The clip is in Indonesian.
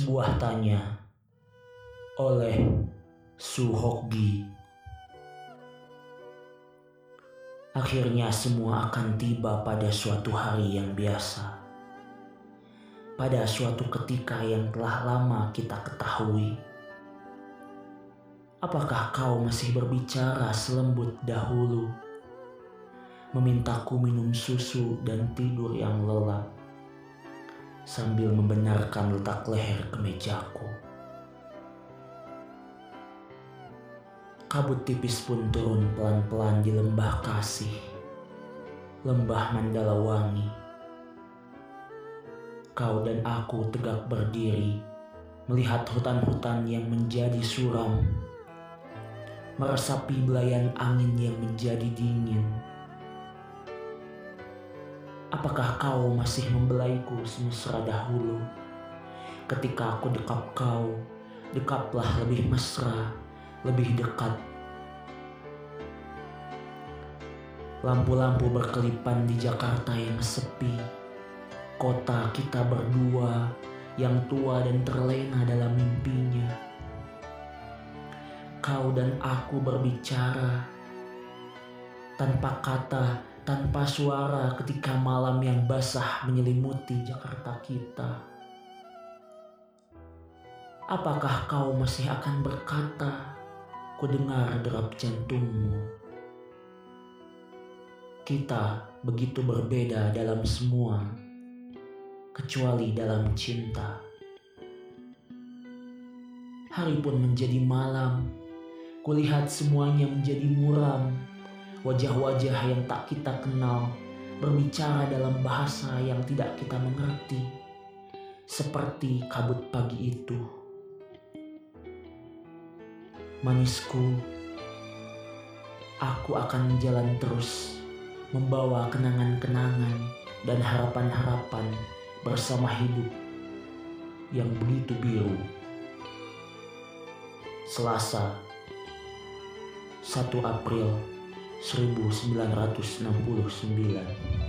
Sebuah tanya oleh Suhokgi. Akhirnya semua akan tiba pada suatu hari yang biasa. Pada suatu ketika yang telah lama kita ketahui. Apakah kau masih berbicara selembut dahulu? Memintaku minum susu dan tidur yang lelap sambil membenarkan letak leher ke mejaku. Kabut tipis pun turun pelan-pelan di lembah kasih, lembah Mandala Wangi. Kau dan aku tegak berdiri, melihat hutan-hutan yang menjadi suram, meresapi belayan angin yang menjadi dingin Apakah kau masih membelaiku semesra dahulu? Ketika aku dekap kau, dekaplah lebih mesra, lebih dekat. Lampu-lampu berkelipan di Jakarta yang sepi. Kota kita berdua yang tua dan terlena dalam mimpinya. Kau dan aku berbicara tanpa kata tanpa suara ketika malam yang basah menyelimuti Jakarta kita. Apakah kau masih akan berkata, ku dengar derap jantungmu. Kita begitu berbeda dalam semua, kecuali dalam cinta. Hari pun menjadi malam, kulihat semuanya menjadi muram wajah-wajah yang tak kita kenal berbicara dalam bahasa yang tidak kita mengerti, seperti kabut pagi itu. Manisku, aku akan jalan terus, membawa kenangan-kenangan dan harapan-harapan bersama hidup yang begitu biru. Selasa, 1 April 1969